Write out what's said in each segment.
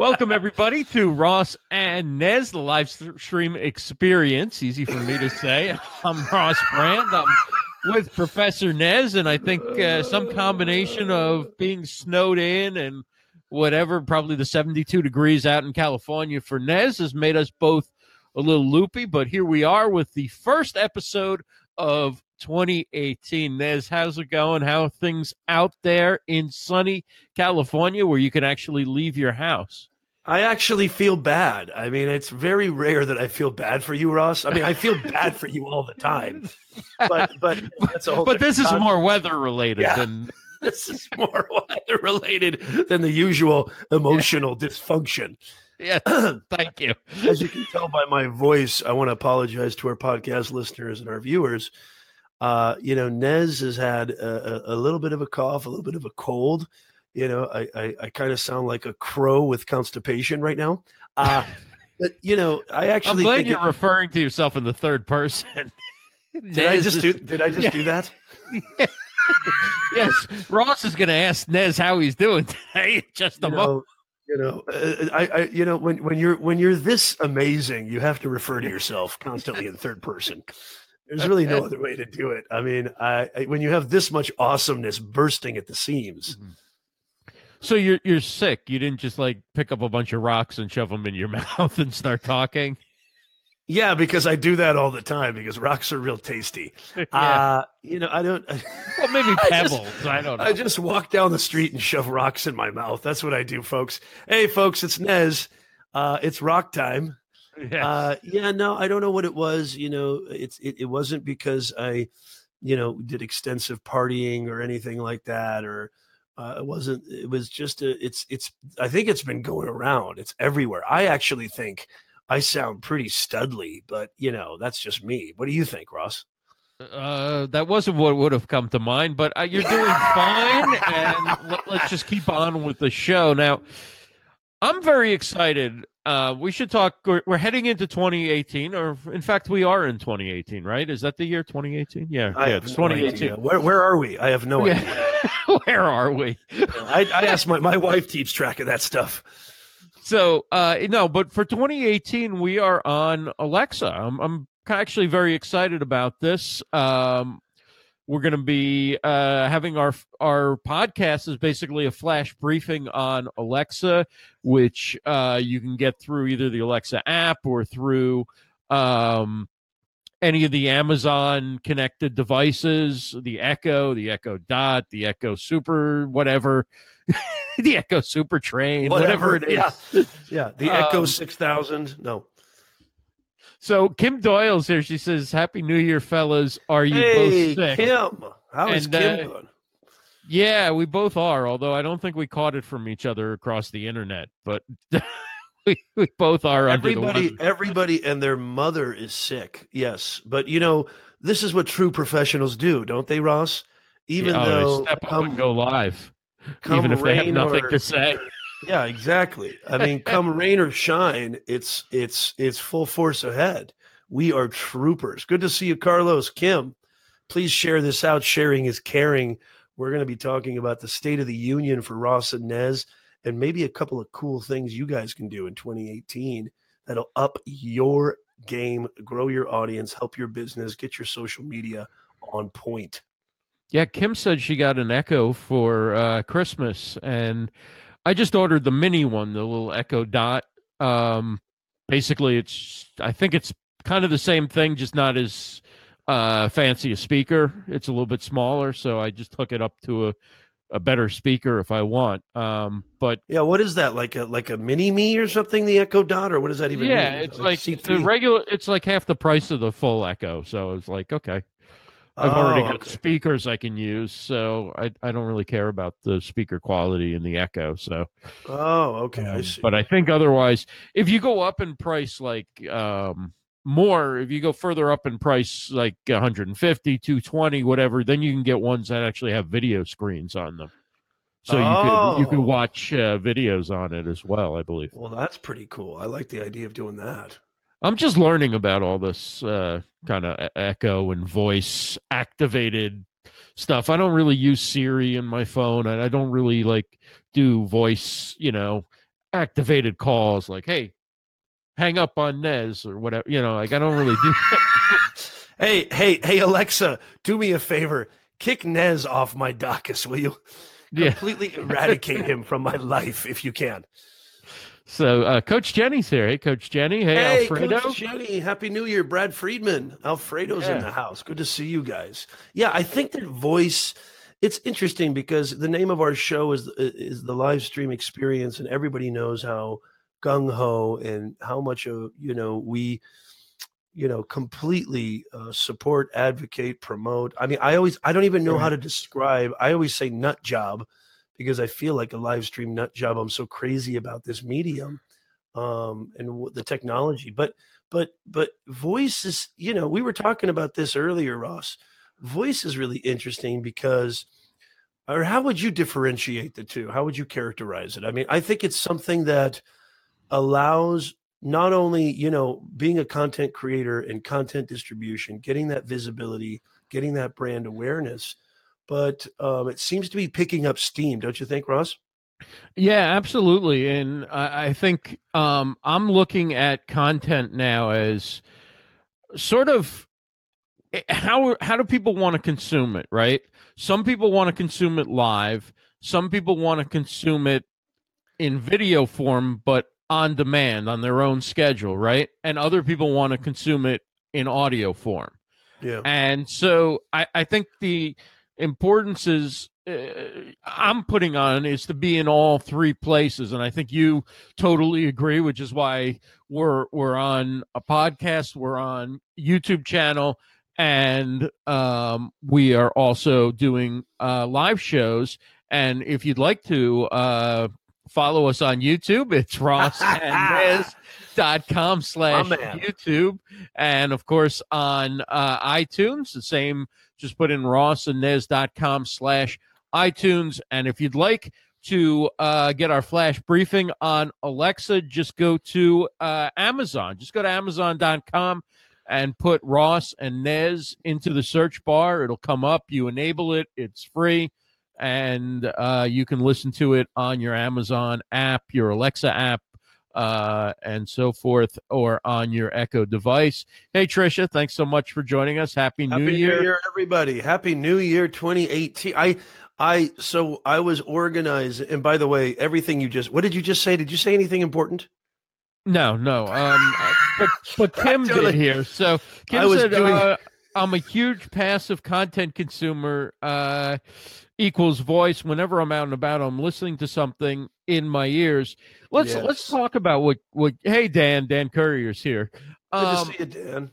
Welcome everybody to Ross and Nez, the live stream experience. Easy for me to say. I'm Ross Brand. I'm with Professor Nez, and I think uh, some combination of being snowed in and whatever, probably the 72 degrees out in California for Nez has made us both a little loopy. But here we are with the first episode of 2018. Nez, how's it going? How things out there in sunny California where you can actually leave your house? I actually feel bad. I mean, it's very rare that I feel bad for you, Ross. I mean, I feel bad for you all the time. But but that's a whole But this is more weather related yeah. than this is more weather related than the usual emotional yeah. dysfunction. Yeah, thank you. As you can tell by my voice, I want to apologize to our podcast listeners and our viewers. Uh, you know, Nez has had a, a, little bit of a cough, a little bit of a cold. You know, I I, I kind of sound like a crow with constipation right now. Uh, but you know, I actually I'm glad you're it, referring to yourself in the third person. did I just do? Did I just yeah. do that? yes, Ross is going to ask Nez how he's doing today. Just a you moment. You know, uh, I, I, you know, when when you're when you're this amazing, you have to refer to yourself constantly in third person. There's really no other way to do it. I mean, I, I, when you have this much awesomeness bursting at the seams. Mm-hmm. So you're you're sick. You didn't just like pick up a bunch of rocks and shove them in your mouth and start talking. Yeah, because I do that all the time because rocks are real tasty. yeah. Uh, you know, I don't. Well, maybe pebbles. I, just, I don't know. I just walk down the street and shove rocks in my mouth. That's what I do, folks. Hey, folks, it's Nez. Uh, it's rock time. Yes. Uh, yeah, no, I don't know what it was. You know, it's it, it wasn't because I, you know, did extensive partying or anything like that, or uh, it wasn't. It was just a. It's it's. I think it's been going around. It's everywhere. I actually think I sound pretty studly, but you know, that's just me. What do you think, Ross? Uh, that wasn't what would have come to mind, but uh, you're doing fine, and let, let's just keep on with the show now. I'm very excited. Uh, we should talk. We're, we're, heading into 2018, or in fact, we are in 2018, right? Is that the year 2018? Yeah, I yeah, it's 2018. where, where are we? I have no yeah. idea. where are we? I, I asked my my wife keeps track of that stuff. So, uh, no, but for 2018, we are on Alexa. I'm, I'm actually very excited about this. Um, we're going to be uh, having our our podcast is basically a flash briefing on Alexa, which uh, you can get through either the Alexa app or through um, any of the Amazon connected devices, the Echo, the Echo Dot, the Echo Super, whatever, the Echo Super Train, whatever, whatever it is. Yeah, yeah. the um, Echo Six Thousand. No, so Kim Doyle's here. She says, "Happy New Year, fellas. Are you hey, both sick?" Kim, how is and, Kim uh, doing? Yeah, we both are. Although I don't think we caught it from each other across the internet, but we, we both are. Everybody, everybody, and their mother is sick. Yes, but you know this is what true professionals do, don't they, Ross? Even yeah, oh, though step up and go live, even if they have nothing or, to say. Yeah, exactly. I mean, come rain or shine, it's it's it's full force ahead. We are troopers. Good to see you, Carlos. Kim, please share this out. Sharing is caring. We're going to be talking about the State of the Union for Ross and Nez, and maybe a couple of cool things you guys can do in 2018 that'll up your game, grow your audience, help your business, get your social media on point. Yeah, Kim said she got an Echo for uh, Christmas, and I just ordered the mini one, the little Echo Dot. Um, basically, it's I think it's kind of the same thing, just not as uh, fancy a speaker. It's a little bit smaller, so I just hook it up to a a better speaker if I want. Um, but yeah, what is that like a like a mini me or something? The Echo Dot, or what does that even? Yeah, mean? it's like, like the regular. It's like half the price of the full Echo. So it's like okay, I've oh, already got okay. speakers I can use, so I, I don't really care about the speaker quality and the echo. So, oh, okay, um, I see. But I think otherwise, if you go up in price, like um, more, if you go further up in price, like 150, 220, whatever, then you can get ones that actually have video screens on them. So oh. you can you can watch uh, videos on it as well, I believe. Well, that's pretty cool. I like the idea of doing that. I'm just learning about all this uh, kind of echo and voice activated stuff. I don't really use Siri in my phone, and I don't really like do voice, you know, activated calls like, "Hey, hang up on Nez or whatever." You know, like I don't really do. hey, hey, hey, Alexa, do me a favor. Kick Nez off my Daucus, will you? Yeah. Completely eradicate him from my life if you can. So, uh, Coach Jenny's here. Hey, Coach Jenny. Hey, hey Alfredo. Coach Jenny. Happy New Year, Brad Friedman. Alfredo's yeah. in the house. Good to see you guys. Yeah, I think that voice. It's interesting because the name of our show is is the live stream experience, and everybody knows how gung ho and how much of you know we you know completely uh, support advocate promote i mean i always i don't even know how to describe i always say nut job because i feel like a live stream nut job. I'm so crazy about this medium um and w- the technology but but but voice is you know we were talking about this earlier ross. Voice is really interesting because or how would you differentiate the two? How would you characterize it? I mean i think it's something that allows not only you know being a content creator and content distribution getting that visibility getting that brand awareness but um, it seems to be picking up steam don't you think ross yeah absolutely and i, I think um, i'm looking at content now as sort of eh, how how do people want to consume it right some people want to consume it live some people want to consume it in video form but on demand on their own schedule, right? And other people want to consume it in audio form. Yeah. And so I, I think the importance is uh, I'm putting on is to be in all three places, and I think you totally agree, which is why we're we're on a podcast, we're on YouTube channel, and um, we are also doing uh, live shows. And if you'd like to uh, follow us on YouTube. It's rossandnez.com slash YouTube. And of course on uh, iTunes, the same, just put in ross rossandnez.com slash iTunes. And if you'd like to uh, get our flash briefing on Alexa, just go to uh, Amazon. Just go to amazon.com and put Ross and Nez into the search bar. It'll come up. You enable it, it's free and uh, you can listen to it on your Amazon app, your Alexa app, uh, and so forth, or on your Echo device. Hey, Trisha, thanks so much for joining us. Happy New Happy Year, New Year, everybody! Happy New Year, 2018. I, I, so I was organized, and by the way, everything you just, what did you just say? Did you say anything important? No, no. Um, but but Kim did here. So Kim said, doing... uh, "I'm a huge passive content consumer." Uh, equals voice whenever I'm out and about. I'm listening to something in my ears. Let's yes. let's talk about what what. Hey Dan, Dan Courier's here. Good um, to see you, Dan.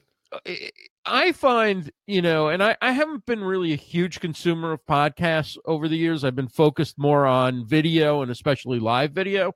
I find, you know, and I, I haven't been really a huge consumer of podcasts over the years. I've been focused more on video and especially live video.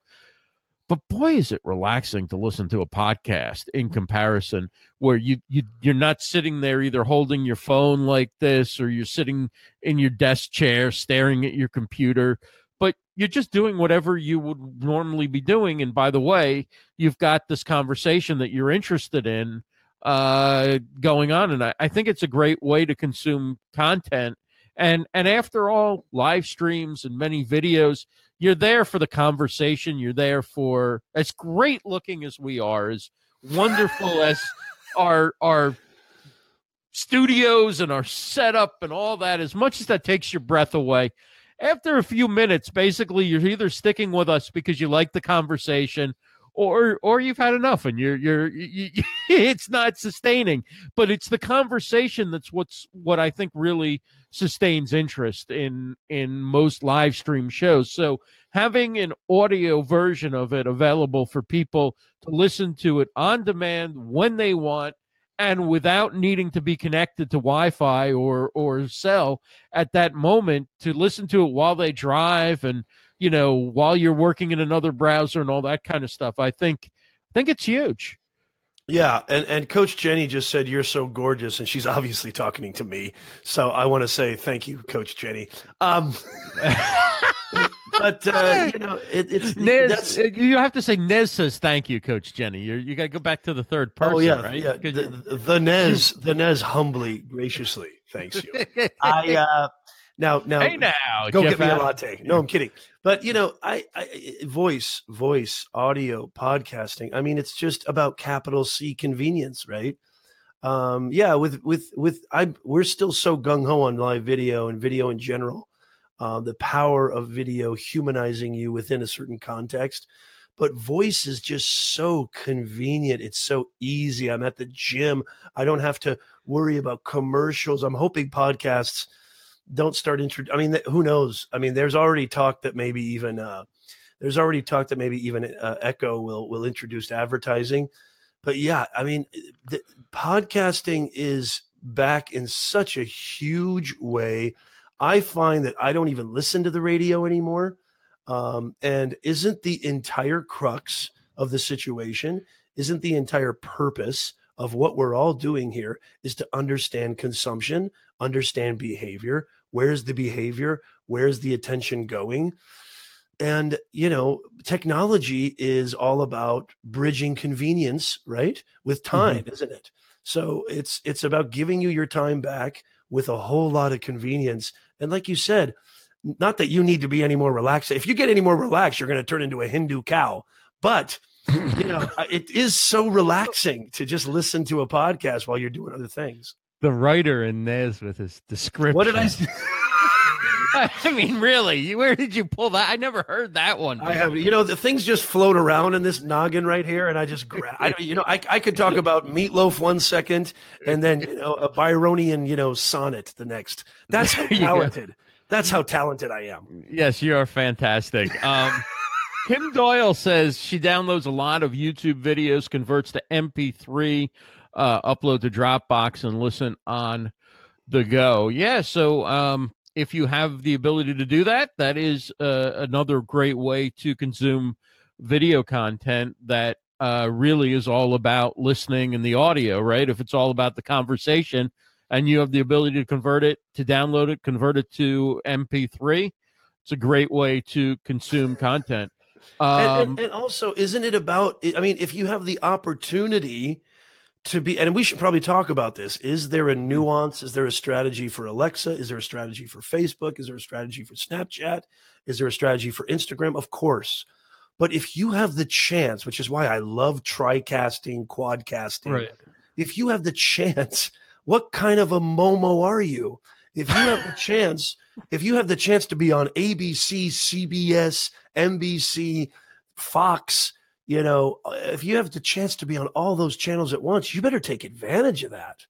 But boy, is it relaxing to listen to a podcast in comparison, where you you you're not sitting there either holding your phone like this or you're sitting in your desk chair staring at your computer, but you're just doing whatever you would normally be doing. And by the way, you've got this conversation that you're interested in uh, going on, and I, I think it's a great way to consume content. And and after all, live streams and many videos you're there for the conversation. You're there for as great looking as we are, as wonderful as our our studios and our setup and all that. As much as that takes your breath away, after a few minutes, basically you're either sticking with us because you like the conversation or or you've had enough and you're you're you, it's not sustaining but it's the conversation that's what's what i think really sustains interest in in most live stream shows so having an audio version of it available for people to listen to it on demand when they want and without needing to be connected to Wi-Fi or or cell at that moment to listen to it while they drive and you know, while you're working in another browser and all that kind of stuff. I think I think it's huge. Yeah, and, and Coach Jenny just said you're so gorgeous, and she's obviously talking to me. So I want to say thank you, Coach Jenny. Um, but uh, you know, it, it's Nez. Uh, you have to say Nez says thank you, Coach Jenny. You're, you got to go back to the third person. Oh yeah, right? yeah. The, the Nez, the Nez humbly, graciously thanks you. I uh, Now, now, hey now, go Jeff get me a latte. No, I'm kidding. But you know, I, I voice, voice, audio, podcasting. I mean, it's just about capital C convenience, right? Um, yeah, with with with I we're still so gung ho on live video and video in general. Uh, the power of video humanizing you within a certain context. But voice is just so convenient. It's so easy. I'm at the gym. I don't have to worry about commercials. I'm hoping podcasts don't start intro. I mean, who knows? I mean, there's already talk that maybe even uh, there's already talk that maybe even uh, Echo will will introduce advertising. But yeah, I mean, podcasting is back in such a huge way. I find that I don't even listen to the radio anymore. Um, and isn't the entire crux of the situation, isn't the entire purpose of what we're all doing here is to understand consumption, understand behavior. Where's the behavior? Where's the attention going? And, you know, technology is all about bridging convenience, right? With time, mm-hmm. isn't it? So it's it's about giving you your time back with a whole lot of convenience. And like you said, not that you need to be any more relaxed. If you get any more relaxed, you're going to turn into a Hindu cow. But you know, it is so relaxing to just listen to a podcast while you're doing other things. The writer in Nez with his description. What did I? say? I mean, really, where did you pull that? I never heard that one. I have, you know, the things just float around in this noggin right here, and I just grab. I, you know, I, I could talk about meatloaf one second, and then you know a Byronian, you know, sonnet the next. That's how talented. That's how talented I am. Yes, you are fantastic. Um, Kim Doyle says she downloads a lot of YouTube videos, converts to MP3, uh, upload to Dropbox, and listen on the go. Yeah, so um, if you have the ability to do that, that is uh, another great way to consume video content that uh, really is all about listening and the audio, right? If it's all about the conversation and you have the ability to convert it, to download it, convert it to MP3, it's a great way to consume content. Um, and, and, and also, isn't it about, I mean, if you have the opportunity, to be and we should probably talk about this. Is there a hmm. nuance? Is there a strategy for alexa? Is there a strategy for facebook? Is there a strategy for snapchat? Is there a strategy for instagram? Of course. But if you have the chance which is why i love tricasting quadcasting right. if you have the chance what kind of a momo are you? If you have the chance if you have the chance to be on abc cbs nbc fox you know, uh, if you have the chance to be on all those channels at once, you better take advantage of that.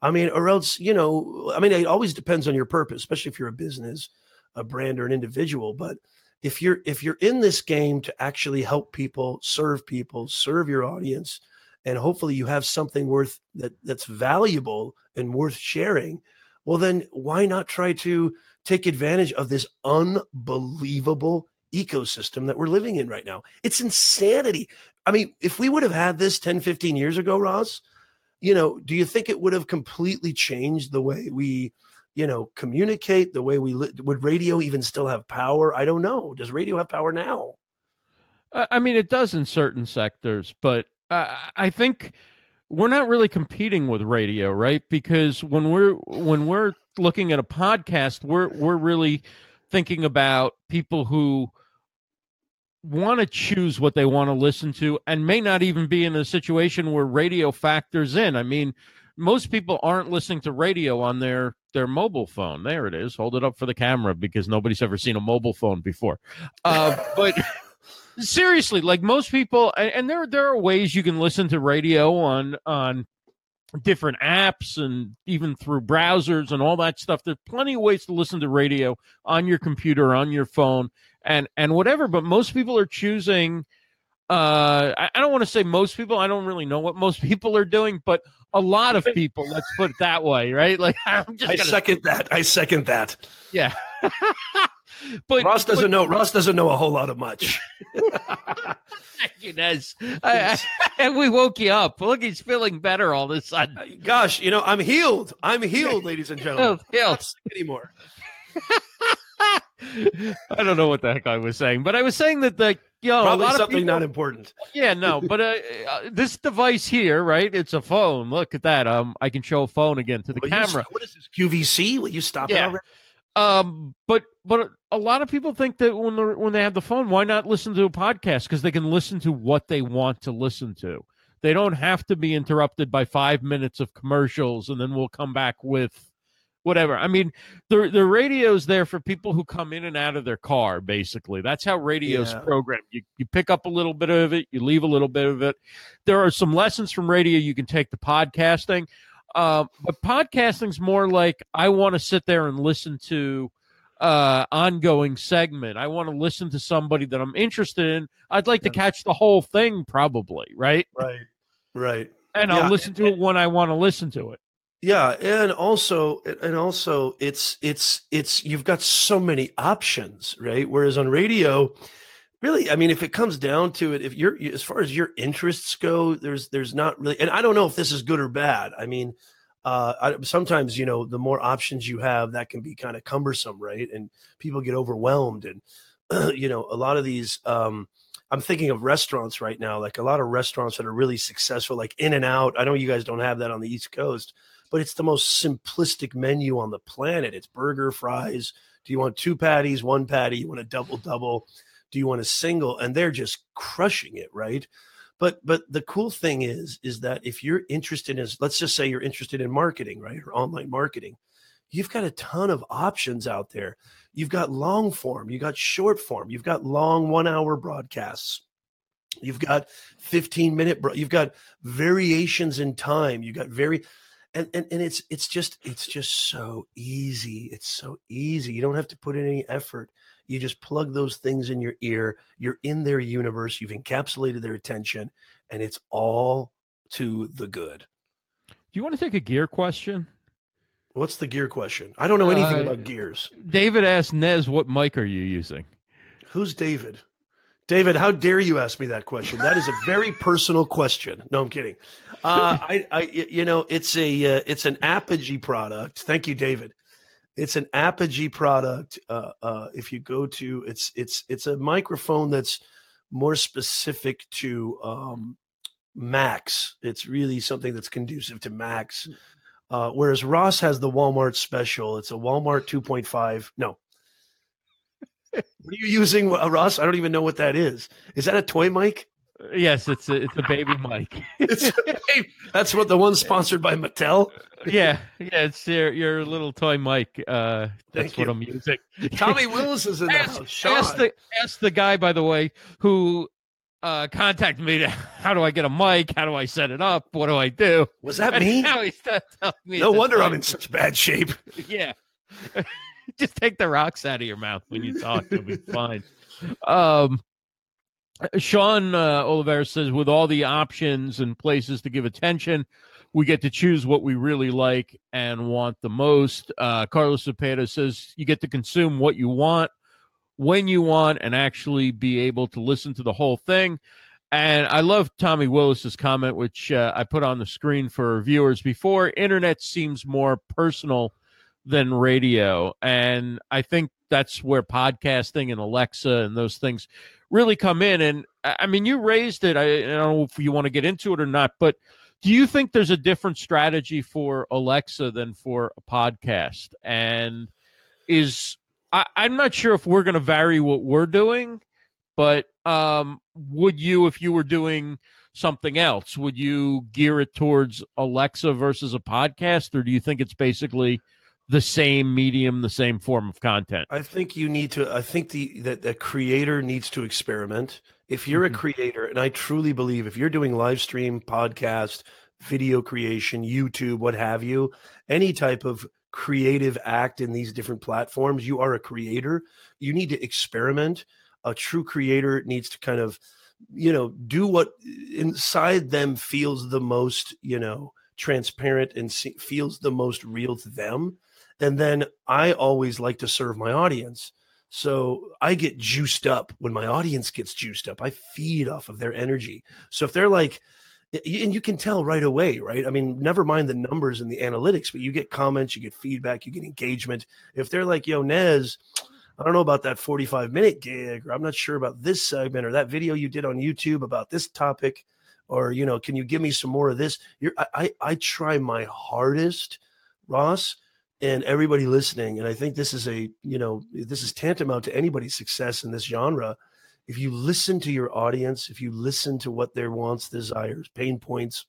I mean, or else, you know, I mean, it always depends on your purpose, especially if you're a business, a brand, or an individual. But if you're if you're in this game to actually help people, serve people, serve your audience, and hopefully you have something worth that that's valuable and worth sharing, well, then why not try to take advantage of this unbelievable ecosystem that we're living in right now. It's insanity. I mean, if we would have had this 10, 15 years ago, Ross, you know, do you think it would have completely changed the way we, you know, communicate, the way we li- would radio even still have power? I don't know. Does radio have power now? I mean, it does in certain sectors, but I think we're not really competing with radio, right? Because when we're when we're looking at a podcast, we're we're really thinking about people who want to choose what they want to listen to and may not even be in a situation where radio factors in. I mean, most people aren't listening to radio on their their mobile phone. There it is. Hold it up for the camera because nobody's ever seen a mobile phone before. Uh, but seriously, like most people, and there there are ways you can listen to radio on on different apps and even through browsers and all that stuff. There's plenty of ways to listen to radio on your computer, on your phone, and and whatever. But most people are choosing. Uh, I, I don't want to say most people. I don't really know what most people are doing, but a lot of people. let's put it that way, right? Like I'm just. I gonna, second that. I second that. Yeah. but Ross doesn't but, know. Ross doesn't know a whole lot of much. Thank you. I, I, we woke you up. Look, he's feeling better all of a sudden. Uh, gosh, you know, I'm healed. I'm healed, ladies and gentlemen. healed. anymore. I don't know what the heck I was saying, but I was saying that the you know, Probably a lot something of people, not important. Yeah, no, but uh, uh, this device here, right? It's a phone. Look at that. Um, I can show a phone again to the Will camera. You, what is this QVC? Will you stop yeah. it already? Um, but but a lot of people think that when they when they have the phone, why not listen to a podcast? Because they can listen to what they want to listen to. They don't have to be interrupted by five minutes of commercials, and then we'll come back with whatever. I mean, the the radio's there for people who come in and out of their car. Basically, that's how radio's Yeah. programmed. You you pick up a little bit of it, you leave a little bit of it. There are some lessons from radio you can take to podcasting, uh, but podcasting's more like I want to sit there and listen to uh ongoing segment i want to listen to somebody that i'm interested in i'd like to catch the whole thing probably right Right. Right. and Yeah, i'll listen to it when i want to listen to it Yeah, and also and also it's it's it's you've got so many options, right? Whereas on radio, really, I mean, if it comes down to it, if you're as far as your interests go, there's there's not really, and I don't know if this is good or bad. I mean, uh, I, sometimes you know the more options you have, that can be kind of cumbersome, right? And people get overwhelmed, and you know, a lot of these. Um, I'm thinking of restaurants right now, like a lot of restaurants that are really successful, like In and Out. I know you guys don't have that on the East Coast, but it's the most simplistic menu on the planet. It's burger, fries. Do you want two patties, one patty? You want a double double? Do you want a single? And they're just crushing it, right? But but the cool thing is is that if you're interested in let's just say you're interested in marketing, right? Or online marketing, you've got a ton of options out there. You've got long form, you've got short form, you've got long 1-hour broadcasts. You've got 15 minute bro- you've got variations in time, you've got very and, and and it's it's just it's just so easy it's so easy you don't have to put in any effort you just plug those things in your ear you're in their universe you've encapsulated their attention and it's all to the good. Do you want to take a gear question? What's the gear question? I don't know anything Uh, about gears. David asked nez what mic are you using? Who's david? David how dare you ask me that question? That is a very personal question. No i'm kidding. Uh, I, I, you know, it's a, uh, it's an Apogee product. Thank you, David. It's an Apogee product. Uh, uh, if you go to, it's, it's, it's a microphone that's more specific to um, Macs. It's really something that's conducive to Macs. Uh, whereas Ross has the Walmart special. It's a Walmart 2.5. No. What are you using, Ross? I don't even know what that is. Is that a toy mic? Yes it's a it's a baby mic that's what the one sponsored by Mattel. yeah yeah it's your your little toy mic uh that's Thank what you. i'm using Tommy Willis is in the ask, house. Sean. ask the ask the guy by the way who uh contacted me to how do i get a mic how do i set it up what do i do was that And me? now he's telling me No wonder toy I'm in such bad shape. yeah. Just take the rocks out of your mouth when you talk. You'll be fine. Um, Sean uh, Oliver says, with all the options and places to give attention, we get to choose what we really like and want the most. Uh, Carlos Cepeda says, you get to consume what you want when you want and actually be able to listen to the whole thing. And I love Tommy Willis's comment, which uh, I put on the screen for viewers before. Internet seems more personal than radio. And I think that's where podcasting and Alexa and those things really come in. And I mean, you raised it. I, I don't know if you want to get into it or not, but do you think there's a different strategy for Alexa than for a podcast? And is I, I'm not sure if we're going to vary what we're doing, but um, would you, if you were doing something else, would you gear it towards Alexa versus a podcast, or do you think it's basically the same medium, the same form of content? I think you need to. I think the that the creator needs to experiment. If you're Mhm. a creator, and I truly believe, if you're doing live stream, podcast, video creation, YouTube, what have you, any type of creative act in these different platforms, you are a creator. You need to experiment. A true creator needs to kind of, you know, do what inside them feels the most, you know, transparent and se- feels the most real to them and then I always like to serve my audience. So I get juiced up when my audience gets juiced up. I feed off of their energy. So if they're like, and you can tell right away, right? I mean, never mind the numbers and the analytics, but you get comments, you get feedback, you get engagement. If they're like, yo, Nez, I don't know about that 45 minute gig, or I'm not sure about this segment or that video you did on YouTube about this topic, or, you know, can you give me some more of this? You're, I, I, I try my hardest, Ross, and everybody listening, and I think this is a, you know, this is tantamount to anybody's success in this genre. If you listen to your audience, if you listen to what their wants, desires, pain points,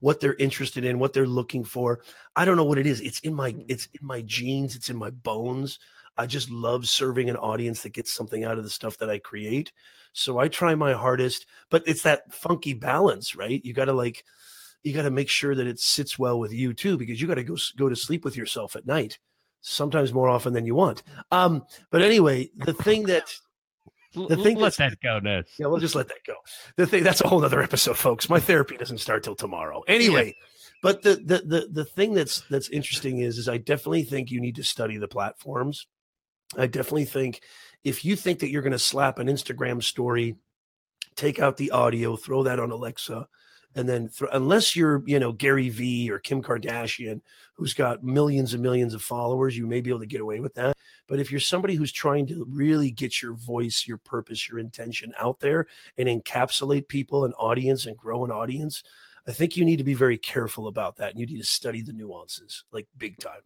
what they're interested in, what they're looking for. I don't know what it is. It's in my mm. it's in my genes, it's in my bones. I just love serving an audience that gets something out of the stuff that I create. So I try my hardest, but it's that funky balance, right? You got to like you got to make sure that it sits well with you too because you got to go go to sleep with yourself at night sometimes more often than you want. Um but anyway, the thing that the thing let that go, Ned. Yeah, we'll just let that go. The thing that's a whole other episode, folks. My therapy doesn't start till tomorrow. Anyway, yeah. but the, the the the thing that's that's interesting is is I definitely think you need to study the platforms. I definitely think if you think that you're going to slap an Instagram story, take out the audio, throw that on Alexa, and then th- unless you're you know Gary Vee or Kim Kardashian who's got millions and millions of followers you may be able to get away with that. But if you're somebody who's trying to really get your voice your purpose your intention out there and encapsulate people and audience and grow an audience I think you need to be very careful about that and you need to study the nuances like big time.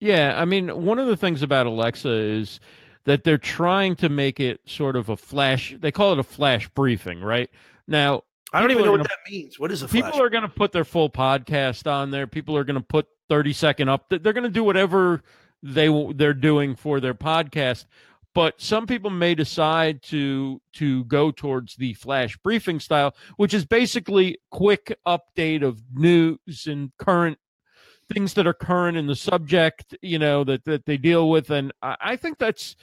Yeah I mean one of the things about Alexa is that they're trying to make it sort of a flash they call it a flash briefing right? Now I don't even know what gonna, that means. What is a people are going to put their full podcast on there. People are going to put 30 second up. They're going to do whatever they they're doing for their podcast. But some people may decide to to go towards the flash briefing style, which is basically quick update of news and current things that are current in the subject, you know, that that they deal with. And I, I think that's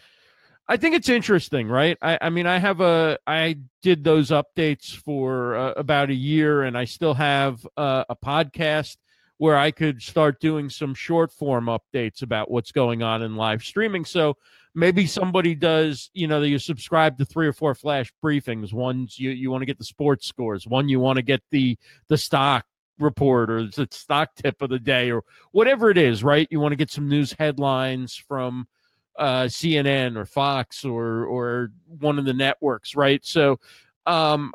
I think it's interesting, right? I, I mean, I have a, I did those updates for uh, about a year, and I still have uh, a podcast where I could start doing some short form updates about what's going on in live streaming. So maybe somebody does, you know, you subscribe to three or four flash briefings. One you you want to get the sports scores. One you want to get the the stock report or the stock tip of the day or whatever it is, right? You want to get some news headlines from uh, CNN or Fox or or one of the networks, right? So um,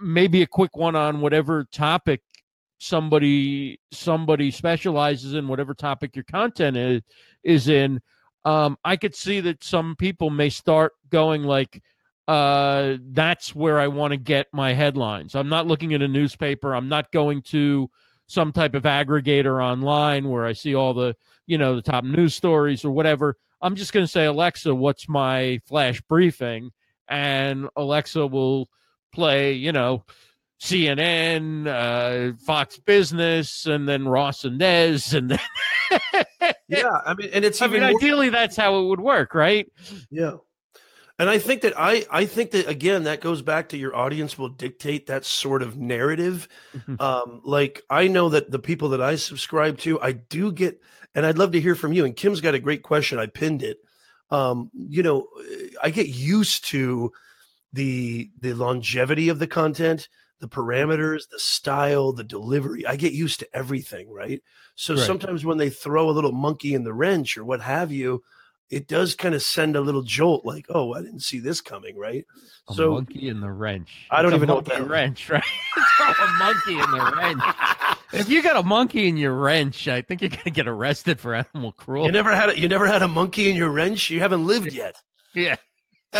maybe a quick one on whatever topic somebody somebody specializes in, whatever topic your content is is in. Um, I could see that some people may start going like, uh, that's where I want to get my headlines. I'm not looking at a newspaper. I'm not going to some type of aggregator online where I see all the, you know, the top news stories or whatever. I'm just going to say, Alexa, what's my flash briefing? And Alexa will play, you know, CNN, uh, Fox Business, and then Ross and Nez, and then yeah, I mean, and it's I mean, more- ideally that's how it would work, right? Yeah, and I think that I I think that again that goes back to your audience will dictate that sort of narrative. Mm-hmm. um, like I know that the people that I subscribe to, I do get and I'd love to hear from you. And Kim's got a great question. I pinned it. Um, you know, I get used to the the longevity of the content, the parameters, the style, the delivery. I get used to everything, right? So right. sometimes when they throw a little monkey in the wrench or what have you, it does kind of send a little jolt like oh i didn't see this coming right? A so monkey in the wrench. I don't it's even know what that wrench right? A monkey in the wrench. If you got a monkey in your wrench i think you're gonna get arrested for animal cruelty. you never had a, you never had a monkey in your wrench? You haven't lived yet. Yeah.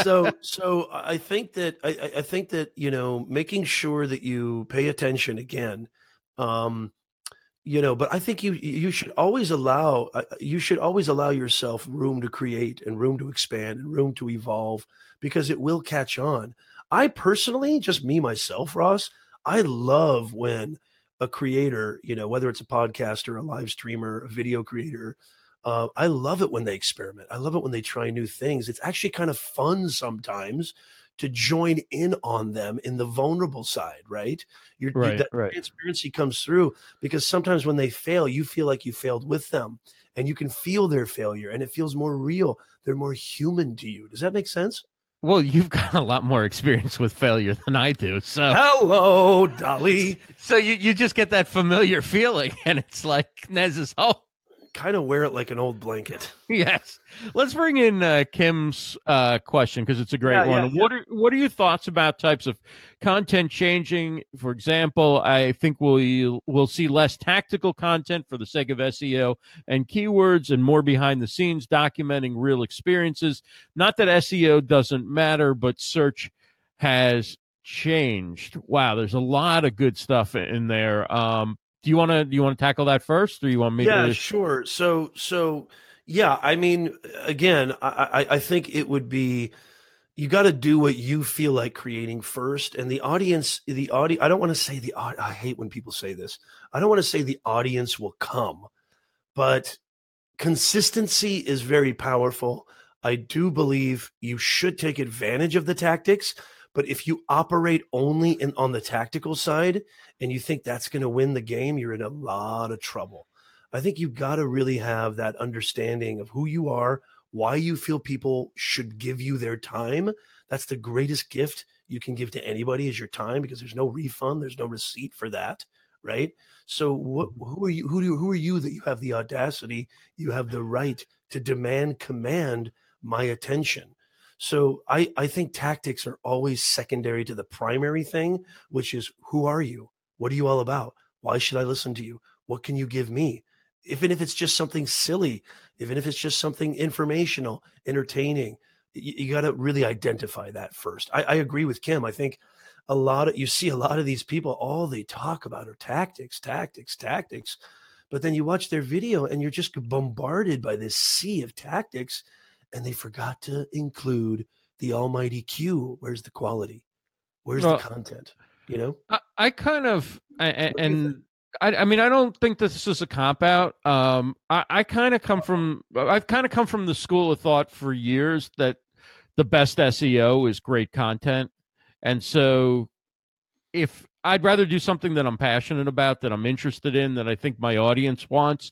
So so i think that I, I think that you know making sure that you pay attention again um you know but i think you you should always allow uh, you should always allow yourself room to create and room to expand and room to evolve because it will catch on. I personally just me myself ross i love when a creator you know whether it's a podcaster a live streamer a video creator uh, i love it when they experiment. I love it when they try new things. It's actually kind of fun sometimes to join in on them in the vulnerable side, right? Your, right, that right. transparency comes through because sometimes when they fail, you feel like you failed with them and you can feel their failure and it feels more real. They're more human to you. Does that make sense? Well, you've got a lot more experience with failure than I do. So hello, Dolly. So you, you just get that familiar feeling, and it's like Nez's oh kind of wear it like an old blanket. yes. Let's bring in uh, Kim's uh, question because it's a great Yeah, one. yeah, yeah. What are what are your thoughts about types of content changing? For example, I think we'll we'll see less tactical content for the sake of SEO and keywords, and more behind the scenes documenting real experiences. Not that SEO doesn't matter, but search has changed. Wow, there's a lot of good stuff in there. Um, do you want to do you want to tackle that first, or you want me yeah, to? sure. So, so yeah, I mean, again, I, I, think it would be you got to do what you feel like creating first, and the audience, the audience. I don't want to say the. I hate when people say this. I don't want to say the audience will come, but consistency is very powerful. I do believe you should take advantage of the tactics, but if you operate only in on the tactical side and you think that's going to win the game, you're in a lot of trouble. I think you've got to really have that understanding of who you are, why you feel people should give you their time. That's the greatest gift you can give to anybody is your time because there's no refund, there's no receipt for that, right? So what mm-hmm. who are you who do you, who are you that you have the audacity, you have the right to demand command my attention. So I I think tactics are always secondary to the primary thing, which is who are you? What are you all about? Why should I listen to you? What can you give me? Even if it's just something silly, even if it's just something informational, entertaining, you, you got to really identify that first. I, I agree with Kim. I think a lot of you see a lot of these people, all they talk about are tactics, tactics, tactics. But then you watch their video and you're just bombarded by this sea of tactics, and they forgot to include the almighty Q. Where's the quality? Where's Well, the content? You know? I, I kind of a- a- What do you and I, I mean I don't think this is a cop out. Um, I, I kind of come from I've kind of come from the school of thought for years that the best SEO is great content, and so if I'd rather do something that I'm passionate about, that I'm interested in, that I think my audience wants,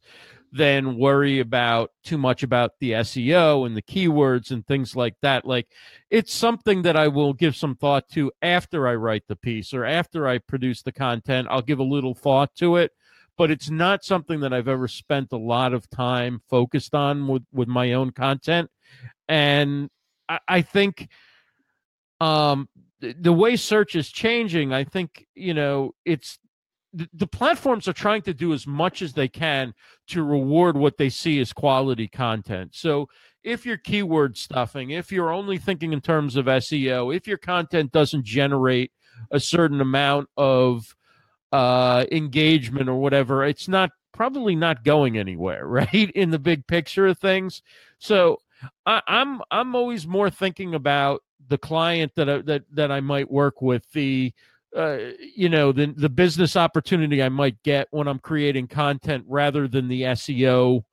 than worry about too much about the SEO and the keywords and things like that. Like it's something that I will give some thought to after I write the piece or after I produce the content. I'll give a little thought to it, but it's not something that I've ever spent a lot of time focused on with, with my own content. And I, I think um the, the way search is changing, I think, you know, it's the, platforms are trying to do as much as they can to reward what they see as quality content. So if you're keyword stuffing, if you're only thinking in terms of SEO, if your content doesn't generate a certain amount of uh, engagement or whatever, it's not probably not going anywhere, right? In the big picture of things. So I, I'm I'm always more thinking about the client that I, that that I might work with, the uh, you know the the business opportunity I might get when I'm creating content rather than the SEO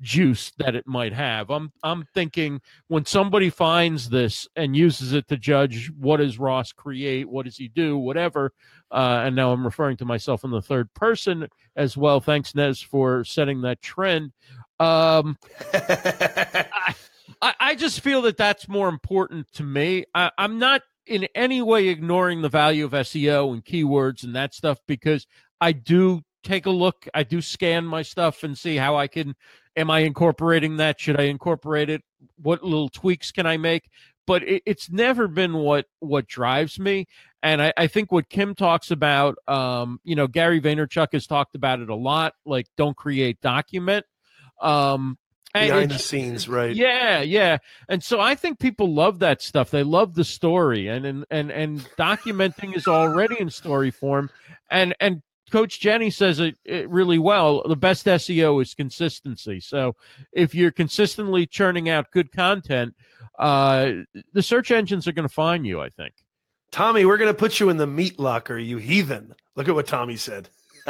juice that it might have. I'm I'm thinking when somebody finds this and uses it to judge what does Ross create, what does he do, whatever. Uh, and now I'm referring to myself in the third person as well. Thanks, Nez, for setting that trend. Um, I, I just feel that that's more important to me. I, I'm not in any way ignoring the value of SEO and keywords and that stuff because I do take a look. I do scan my stuff and see how I can. Am I incorporating that? Should I incorporate it? What little tweaks can I make? But it, it's never been what what drives me. And I, I think what Kim talks about, um, you know, Gary Vaynerchuk has talked about it a lot. Like, don't create, document. Um, Behind the scenes, right? yeah, yeah. And so I think people love that stuff. They love the story and and and, and documenting is already in story form. And and Coach Jenny says it, it really well. The best SEO is consistency. So if you're consistently churning out good content, uh, the search engines are going to find you. I think. Tommy, we're going to put you in the meat locker, you heathen. Look at what Tommy said.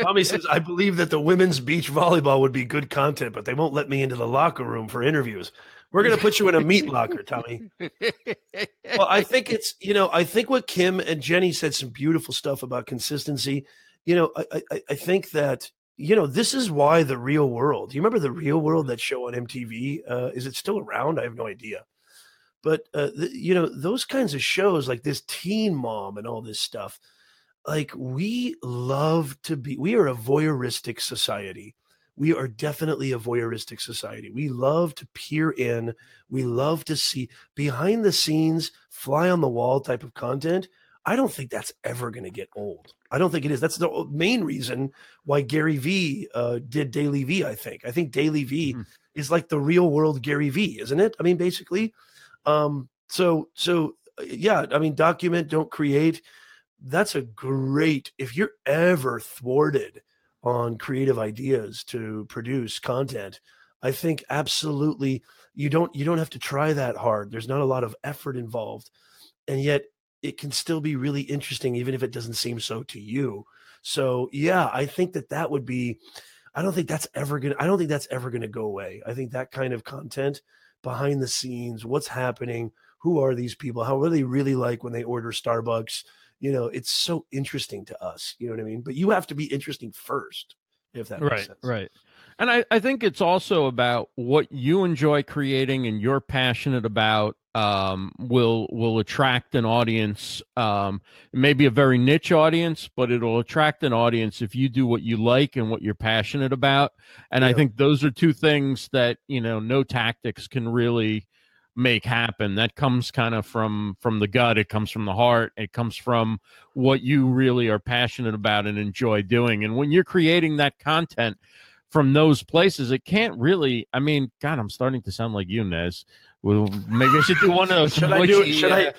Tommy says, I believe that the women's beach volleyball would be good content, but they won't let me into the locker room for interviews. We're going to put you in a meat locker, Tommy. Well, I think it's, you know, I think what Kim and Jenny said some beautiful stuff about consistency. You know, I, I, I think that, you know, this is why the real world, you remember the real world, that show on MTV? Uh, is it still around? I have no idea. But, uh, you know, those kinds of shows like this Teen Mom and all this stuff, like we love to be we are a voyeuristic society. We are definitely a voyeuristic society. We love to peer in. We love to see behind the scenes fly on the wall type of content. I don't think that's ever going to get old. I don't think it is. That's the main reason why gary vee uh, did DailyVee i think. I think DailyVee mm-hmm. is like the real world gary vee isn't it? I mean basically um so so uh, yeah i mean document don't create that's a great if you're ever thwarted on creative ideas to produce content i think absolutely you don't you don't have to try that hard there's not a lot of effort involved and yet it can still be really interesting even if it doesn't seem so to you. So yeah i think that that would be i don't think that's ever gonna i don't think that's ever gonna go away. I think that kind of content behind the scenes what's happening who are these people how are they really like when they order starbucks you know, it's so interesting to us. You know what I mean? But you have to be interesting first, if that makes sense. right, right. And I, I think it's also about what you enjoy creating and you're passionate about um, will will attract an audience. Um, maybe a very niche audience, but it'll attract an audience if you do what you like and what you're passionate about. And yeah. I think those are two things that you know no tactics can really make happen. That comes kind of from from the gut. It comes from the heart. It comes from what you really are passionate about and enjoy doing. And when you're creating that content from those places it can't really i mean god i'm starting to sound like you nez. Well maybe i should do one of those should i do it? Should uh,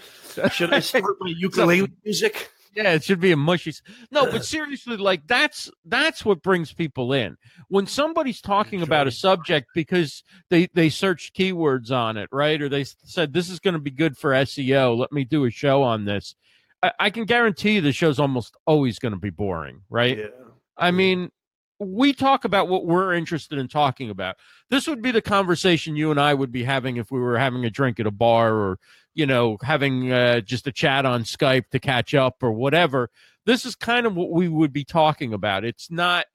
i should i start my ukulele music yeah, it should be a mushy. No, but seriously, like that's that's what brings people in. When somebody's talking about a subject because they they searched keywords on it, right? Or they said this is going to be good for SEO. Let me do a show on this. I, I can guarantee you the show's almost always going to be boring, right? Yeah. I mean, we talk about what we're interested in talking about. This would be the conversation you and I would be having if we were having a drink at a bar or, you know, having uh, just a chat on Skype to catch up or whatever. This is kind of what we would be talking about. It's not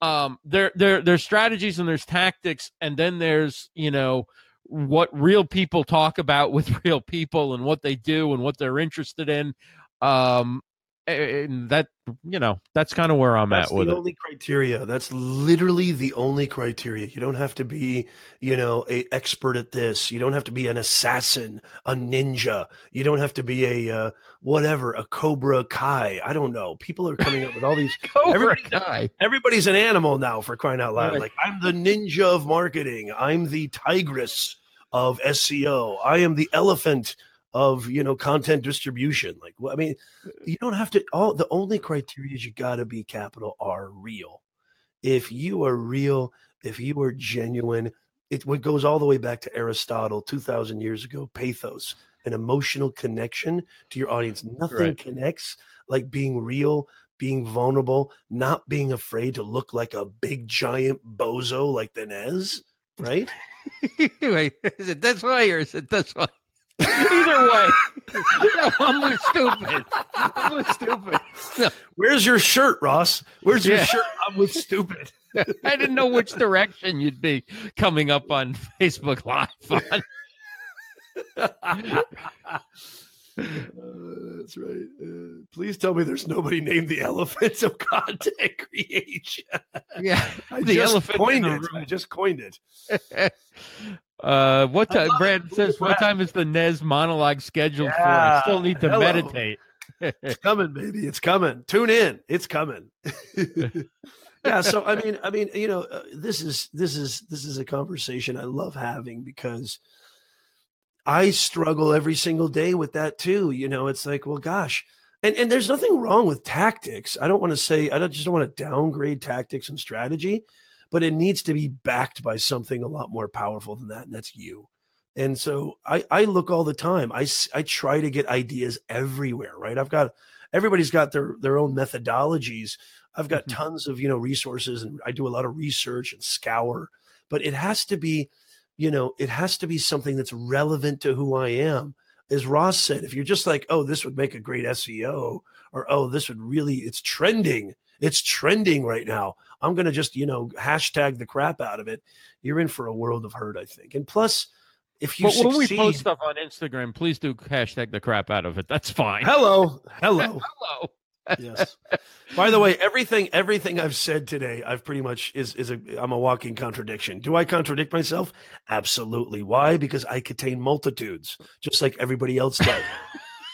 um there there there's strategies and there's tactics and then there's, you know, what real people talk about with real people and what they do and what they're interested in. Um and that you know that's kind of where I'm that's at with the only criteria. That's literally the only criteria. You don't have to be, you know, a expert at this. You don't have to be an assassin, a ninja. You don't have to be a uh, whatever, a Cobra Kai. I don't know. People are coming up with all these. Cobra everybody, Kai. Everybody's an animal now for crying out loud. Right. Like I'm the ninja of marketing. I'm the tigress of SEO. I am the elephant of you know content distribution like i mean uh, you don't have to all the only criteria is you got to be capital r real. If you are real if you are genuine it what goes all the way back to aristotle 2000 years ago pathos an emotional connection to your audience. Nothing right. connects like being real being vulnerable not being afraid to look like a big giant bozo like the nez right? Wait is it this way or is way Either way, I'm stupid. I'm stupid. Where's your shirt, Ross? Where's your shirt? I'm with stupid. I didn't know which direction you'd be coming up on Facebook Live on. Uh, that's right. Uh, please tell me there's nobody named the elephant of content creation. Yeah, I the just elephant coined it. I just coined it. Uh, what time? Brad says, "What time is the Nez monologue scheduled yeah, for?" I still need to hello. meditate. it's coming, baby. It's coming. Tune in. It's coming. yeah. So I mean, I mean, you know, uh, this is this is this is a conversation I love having because I struggle every single day with that too. You know, it's like, well, gosh. And, and there's nothing wrong with tactics. I don't want to say I don't, just don't want to downgrade tactics and strategy but it needs to be backed by something a lot more powerful than that, and that's you. And so I, I look all the time. I, I try to get ideas everywhere, right? I've got everybody's got their their own methodologies. I've got mm-hmm. tons of you know resources, and I do a lot of research and scour. But it has to be, you know, it has to be something that's relevant to who I am. As Ross said, if you're just like, oh, this would make a great SEO, or oh, this would really, it's trending it's trending right now. I'm going to just, you know, hashtag the crap out of it. You're in for a world of hurt, I think. And plus, if you but succeed, when we post stuff on Instagram, please do hashtag the crap out of it. That's fine. Hello, hello, hello. yes. By the way, everything everything I've said today, I've pretty much is is a I'm a walking contradiction. Do I contradict myself? Absolutely. Why? Because I contain multitudes, just like everybody else does.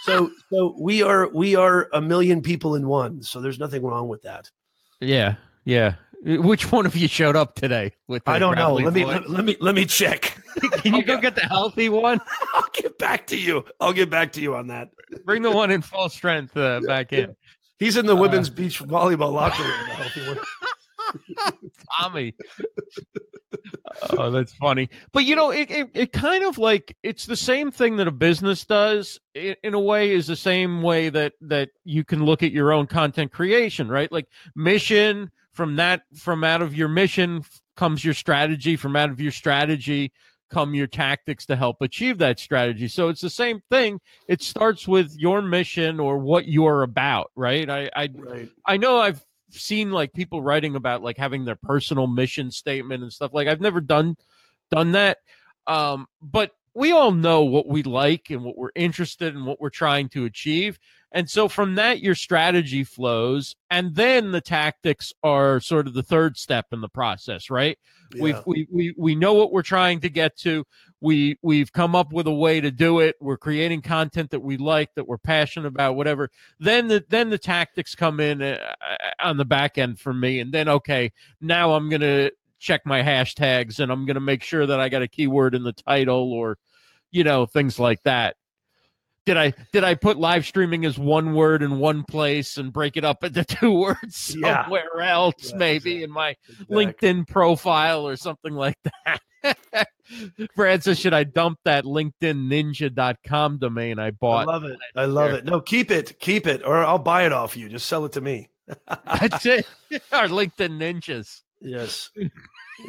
so so we are we are a million people in one. So there's nothing wrong with that. Yeah. Yeah. Which one of you showed up today? With I don't know. Let me let, let, me let me check. Can you go get the healthy one? I'll get back to you. I'll get back to you on that. Bring the one in full strength uh, back in. He's in the uh, women's beach volleyball locker room. Tommy. oh, that's funny. But you know, it, it, it kind of like it's the same thing that a business does in, in a way is the same way that that you can look at your own content creation, right? Like mission from that from out of your mission comes your strategy, from out of your strategy come your tactics to help achieve that strategy. So it's the same thing. It starts with your mission or what you're about, right? I I, right. I know I've seen like people writing about like having their personal mission statement and stuff. Like I've never done done that. Um, but we all know what we like and what we're interested in, what we're trying to achieve. And so from that, your strategy flows. And then the tactics are sort of the third step in the process, right? Yeah. We've, we, we, we know what we're trying to get to. We, we've come up with a way to do it. We're creating content that we like, that we're passionate about, whatever. Then the, then the tactics come in uh, on the back end for me. And then, okay, now I'm going to check my hashtags and I'm going to make sure that I got a keyword in the title or, you know, things like that did I did I put live streaming as one word in one place and break it up into two words somewhere yeah. else, yeah, maybe exactly. in my exactly. LinkedIn profile or something like that? Francis, should I dump that LinkedInNinja.com domain I bought? I love it. I love it. No, keep it, keep it, or I'll buy it off you. Just sell it to me. That's it. Our LinkedIn ninjas. Yes.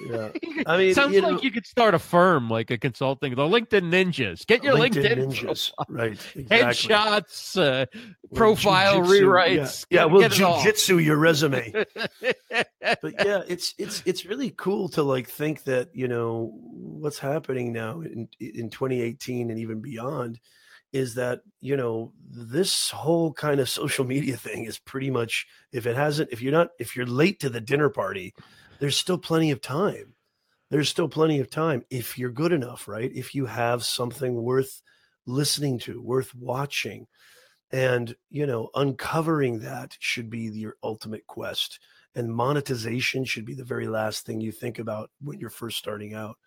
Yeah. I mean, sounds like know, you could start a firm like a consulting, the LinkedIn Ninjas. Get your LinkedIn, LinkedIn Ninjas, right? Exactly. Headshots, uh, profile rewrites. Yeah, yeah we'll jujitsu your resume. but yeah, it's it's it's really cool to like think that you know what's happening now in in 2018 and even beyond is that you know this whole kind of social media thing is pretty much if it hasn't if you're not if you're late to the dinner party there's still plenty of time. There's still plenty of time if you're good enough, right? If you have something worth listening to, worth watching. And, you know, uncovering that should be your ultimate quest. And monetization should be the very last thing you think about when you're first starting out.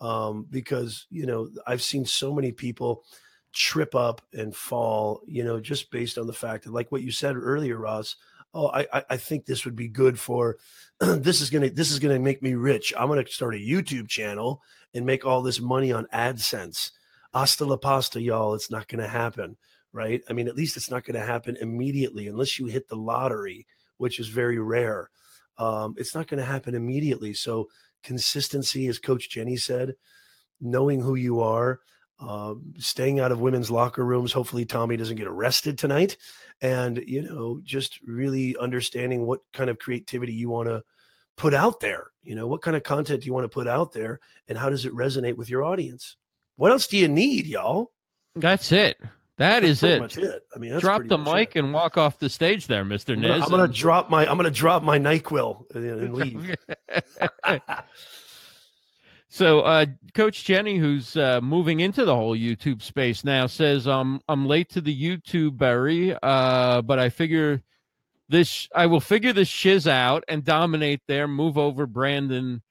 Um, because, you know, I've seen so many people trip up and fall, you know, just based on the fact that, like what you said earlier, Ross, oh, I, I think this would be good for this is gonna this is gonna make me rich. I'm gonna start a YouTube channel and make all this money on AdSense. Hasta la pasta, y'all. It's not gonna happen, right? I mean, at least it's not gonna happen immediately unless you hit the lottery, which is very rare. Um, it's not gonna happen immediately. So consistency, as Coach Jenny said, knowing who you are, uh, staying out of women's locker rooms. Hopefully, Tommy doesn't get arrested tonight and you know just really understanding what kind of creativity you want to put out there you know what kind of content do you want to put out there and how does it resonate with your audience what else do you need y'all that's it that that's is it. it. I mean, drop the mic it. and walk off the stage there, Mister Nez. I'm gonna drop my I'm gonna drop my Nyquil and leave. So, uh, Coach Jenny, who's uh, moving into the whole YouTube space now, says, um, "I'm late to the YouTube berry, uh, but I figure this. I will figure this shiz out and dominate there. Move over Brendon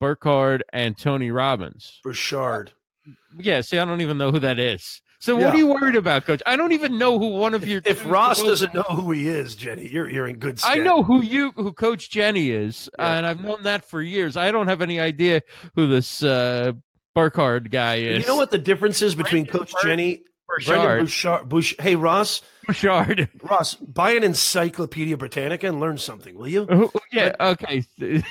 Burkhardt and Tony Robbins. Burchard. Yeah. See, I don't even know who that is. So yeah. what are you worried about, Coach? I don't even know who one of your. If, if Ross doesn't know who he is, Jenny, you're you're in good. Stead. I know who you who Coach Jenny is, yeah. and I've known that for years. I don't have any idea who this uh, Burkhardt guy is. You know what the difference is between Coach Jenny Burchard. Bouchard. Bush. Hey, Ross. Bouchard. Ross, buy an Encyclopedia Britannica and learn something, will you? Oh, yeah. Okay.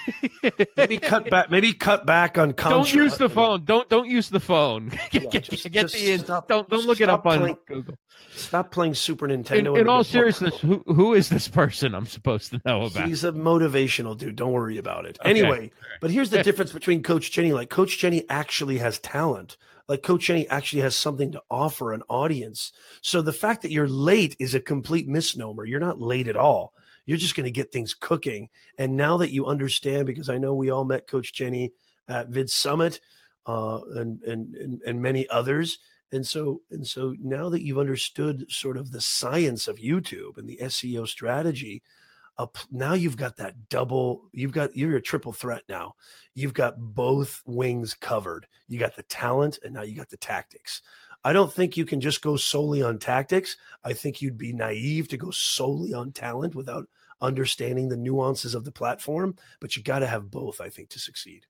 maybe cut back. Maybe cut back on. Don't use the phone. Don't don't use the phone. get, yeah, just, get just the. Stop, don't don't look it up playing, on Google. Stop playing Super Nintendo. In, in all seriousness, who who is this person? I'm supposed to know about. He's a motivational dude. Don't worry about it. Okay. Anyway, but here's the difference between Coach Jenny. Like Coach Jenny actually has talent like Coach Jenny actually has something to offer an audience. So the fact that you're late is a complete misnomer. You're not late at all. You're just going to get things cooking. And now that you understand, because I know we all met Coach Jenny at Vid Summit uh, and, and, and, and many others. And so, and so now that you've understood sort of the science of YouTube and the SEO strategy, uh, now you've got that double, you've got, you're a triple threat now. You've got both wings covered. You got the talent and now you got the tactics. I don't think you can just go solely on tactics. I think you'd be naive to go solely on talent without understanding the nuances of the platform, but you got to have both, I think, to succeed.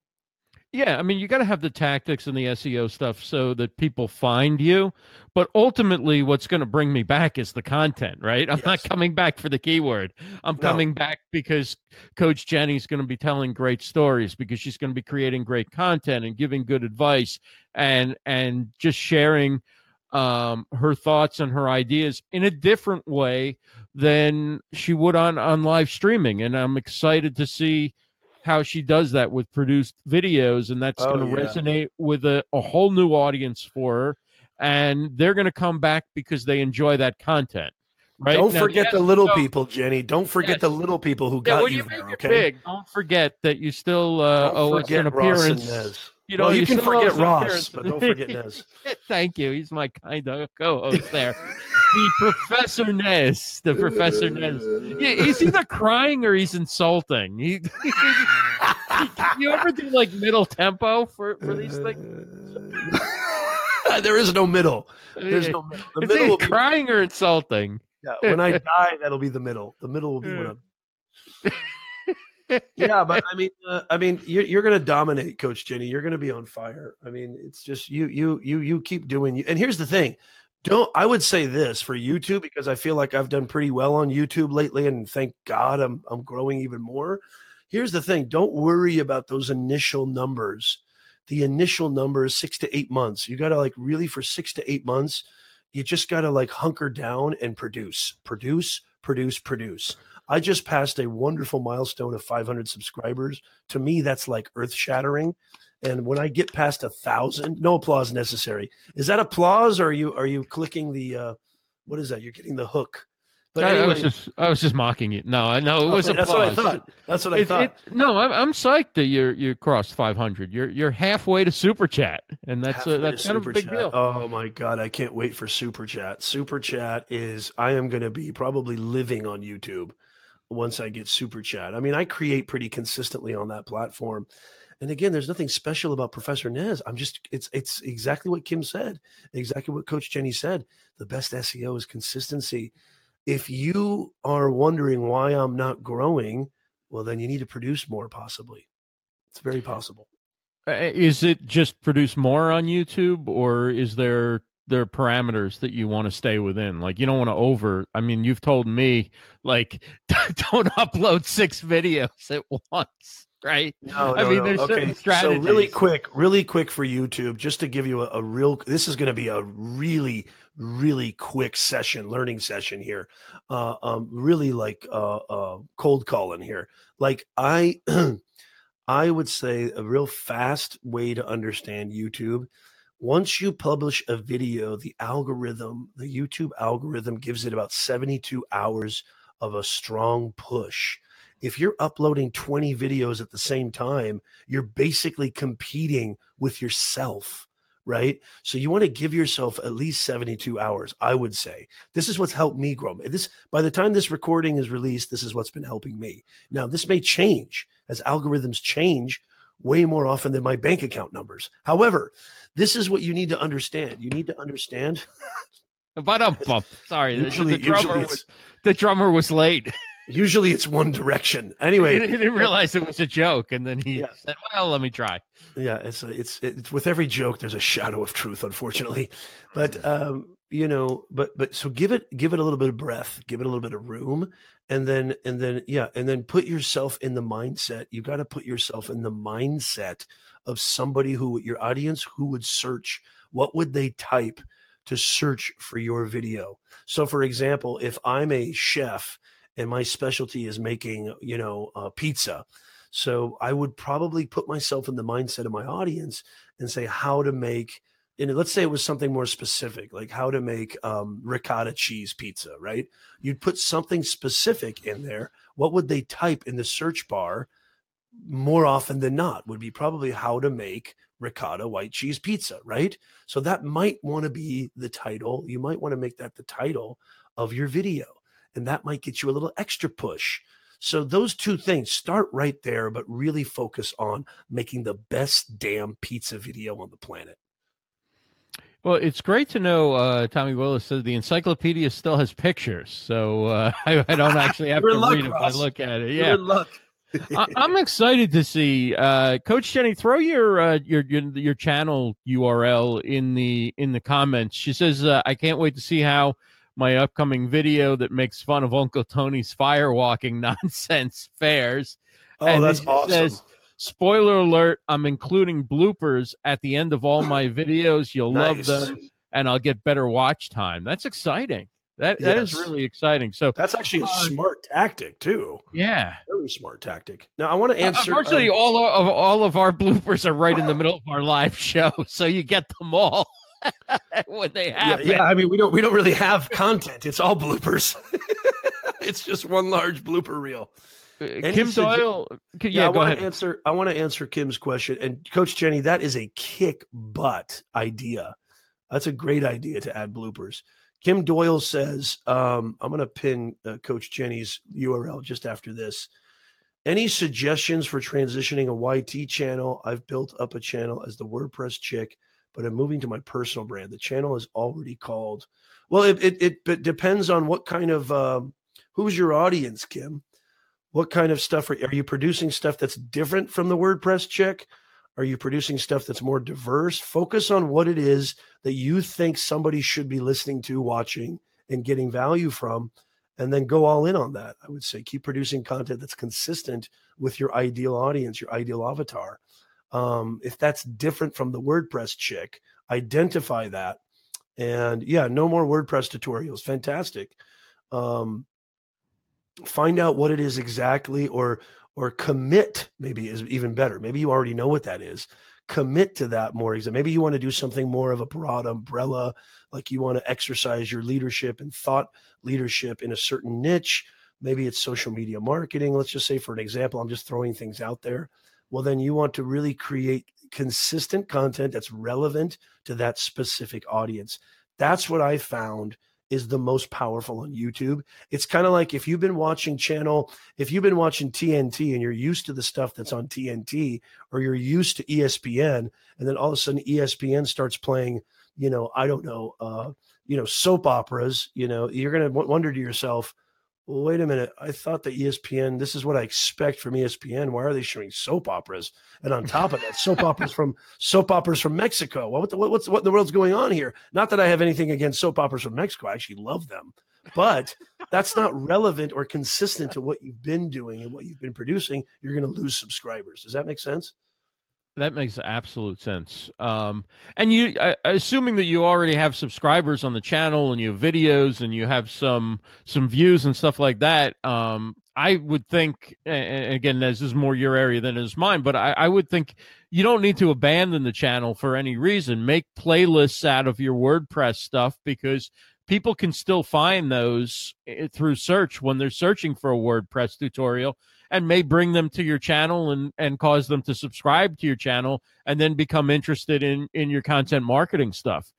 Yeah, I mean, you got to have the tactics and the SEO stuff so that people find you. But ultimately, what's going to bring me back is the content, right? I'm yes. not coming back for the keyword. I'm no. coming back because Coach Jenny's going to be telling great stories because she's going to be creating great content and giving good advice and and just sharing um, her thoughts and her ideas in a different way than she would on on live streaming. And I'm excited to see how she does that with produced videos, and that's oh, going to yeah. resonate with a, a whole new audience for her. And they're going to come back because they enjoy that content. Right? Don't now, forget the little so, people, Jenny. Don't forget yes. the little people who yeah, got you, you there. Okay. Big, don't forget that you still uh, owe us an appearance. You know, well, you, can forget Ross, but don't forget Nez. Thank you. He's my kind of co-host there. the Professor Nez. The Professor Nez. Yeah, he's either crying or he's insulting. He, you ever do like middle tempo for, for these things? there is no middle. There's no middle. The middle will crying be, or insulting. Yeah, when I die, that'll be the middle. The middle will be when I'm yeah, but I mean, uh, I mean, you're, you're going to dominate, Coach Jenny. You're going to be on fire. I mean, it's just you, you, you, you keep doing. You. And here's the thing: don't. I would say this for YouTube because I feel like I've done pretty well on YouTube lately, and thank God I'm I'm growing even more. Here's the thing: don't worry about those initial numbers. The initial number is six to eight months. You got to like really for six to eight months. You just got to like hunker down and produce, produce, produce, produce. I just passed a wonderful milestone of 500 subscribers. To me, that's like earth shattering. And when I get past a thousand, no applause necessary. Is that applause, or are you are you clicking the uh, what is that? You're getting the hook. But anyway, I was just I was just mocking you. No, I know it was okay, That's what I thought. That's what I it, thought. It, no, I'm, I'm psyched that you're you crossed 500. You're you're halfway to super chat, and that's a, that's kind of a big chat. deal. Oh my god, I can't wait for super chat. Super chat is I am going to be probably living on YouTube once I get super chat. I mean, I create pretty consistently on that platform. And again, there's nothing special about Professor Nez. I'm just it's it's exactly what Kim said, exactly what Coach Jenny said. The best SEO is consistency. If you are wondering why I'm not growing, well then you need to produce more possibly. It's very possible. Uh, is it just produce more on YouTube or is there there are parameters that you want to stay within. Like you don't want to over. I mean, you've told me like don't upload six videos at once, right? No, I mean, no. there's okay. certain strategies. So really quick, really quick for YouTube, just to give you a, a real. This is going to be a really, really quick session, learning session here. Uh, um, really like uh, uh, cold calling here. Like I, I would say a real fast way to understand YouTube once you publish a video, the algorithm, the YouTube algorithm gives it about 72 hours of a strong push. If you're uploading 20 videos at the same time, you're basically competing with yourself, right? So you want to give yourself at least 72 hours, I would say. This is what's helped me grow. This by the time this recording is released, this is what's been helping me. Now, this may change as algorithms change way more often than my bank account numbers. However, this is what you need to understand. You need to understand. but um, sorry, usually, the, the drummer was the drummer was late. Usually it's one direction. Anyway, he didn't realize it was a joke, and then he yeah. said, "Well, let me try." Yeah, it's it's it's with every joke, there's a shadow of truth, unfortunately. But um, you know, but but so give it give it a little bit of breath, give it a little bit of room, and then and then yeah, and then put yourself in the mindset. You got to put yourself in the mindset of somebody who your audience who would search what would they type to search for your video so for example if i'm a chef and my specialty is making you know uh, pizza so i would probably put myself in the mindset of my audience and say how to make and let's say it was something more specific, like how to make um, ricotta cheese pizza, right? You'd put something specific in there. What would they type in the search bar more often than not? Would be probably how to make ricotta white cheese pizza, right? So that might want to be the title. You might want to make that the title of your video, and that might get you a little extra push. So those two things start right there, but really focus on making the best damn pizza video on the planet. Well, it's great to know. Uh, Tommy Willis says the encyclopedia still has pictures, so uh, I, I, don't actually have to luck, read it. I look at it. Yeah, I, am excited to see uh, Coach Jenny. Throw your, uh, your, your your channel URL in the in the comments. She says, uh, "I can't wait to see how my upcoming video that makes fun of Uncle Tony's firewalking nonsense fairs. Oh, and that's awesome. Says, Spoiler alert, I'm including bloopers at the end of all my videos. You'll nice. love them and I'll get better watch time. That's exciting. That yes. that is really exciting. So that's actually a uh, smart tactic too. Yeah, very smart tactic. Now I want to answer. Uh, unfortunately, um, all of all of our bloopers are right in the middle of our live show, so you get them all when they happen. Yeah, yeah, I mean we don't we don't really have content. It's all bloopers. it's just one large blooper reel. Uh, Kim Doyle. Yeah, yeah I want to answer. I want to answer Kim's question. And Coach Jenny, that is a kick butt idea. That's a great idea to add bloopers. Kim Doyle says, um, "I'm going to pin uh, Coach Jenny's URL just after this." Any suggestions for transitioning a YT channel? I've built up a channel as the WordPress chick, but I'm moving to my personal brand. The channel is already called. Well, it it, it depends on what kind of um, who's your audience, Kim what kind of stuff are, are you producing stuff that's different from the WordPress chick? Are you producing stuff that's more diverse? Focus on what it is that you think somebody should be listening to, watching, and getting value from, and then go all in on that. I would say keep producing content that's consistent with your ideal audience, your ideal avatar. Um, if that's different from the WordPress chick, identify that. And yeah, no more WordPress tutorials. Fantastic. Um, find out what it is exactly or or commit maybe is even better maybe you already know what that is commit to that more maybe you want to do something more of a broad umbrella like you want to exercise your leadership and thought leadership in a certain niche maybe it's social media marketing let's just say for an example i'm just throwing things out there well then you want to really create consistent content that's relevant to that specific audience that's what i found is the most powerful on YouTube. It's kind of like if you've been watching channel, if you've been watching TNT and you're used to the stuff that's on TNT or you're used to ESPN and then all of a sudden ESPN starts playing, you know, I don't know, uh, you know, soap operas, you know, you're going to w- wonder to yourself, wait a minute. I thought that ESPN, this is what I expect from ESPN. Why are they showing soap operas? And on top of that, soap operas from soap operas from Mexico. What, the, what's what in the world's going on here? Not that I have anything against soap operas from Mexico. I actually love them, but that's not relevant or consistent to what you've been doing and what you've been producing. You're going to lose subscribers. Does that make sense? That makes absolute sense. Um, and you, uh, assuming that you already have subscribers on the channel and you have videos and you have some some views and stuff like that, um, I would think. And again, this is more your area than is mine, but I, I would think you don't need to abandon the channel for any reason. Make playlists out of your WordPress stuff because people can still find those eh, through search when they're searching for a WordPress tutorial and may bring them to your channel and and cause them to subscribe to your channel and then become interested in in your content marketing stuff.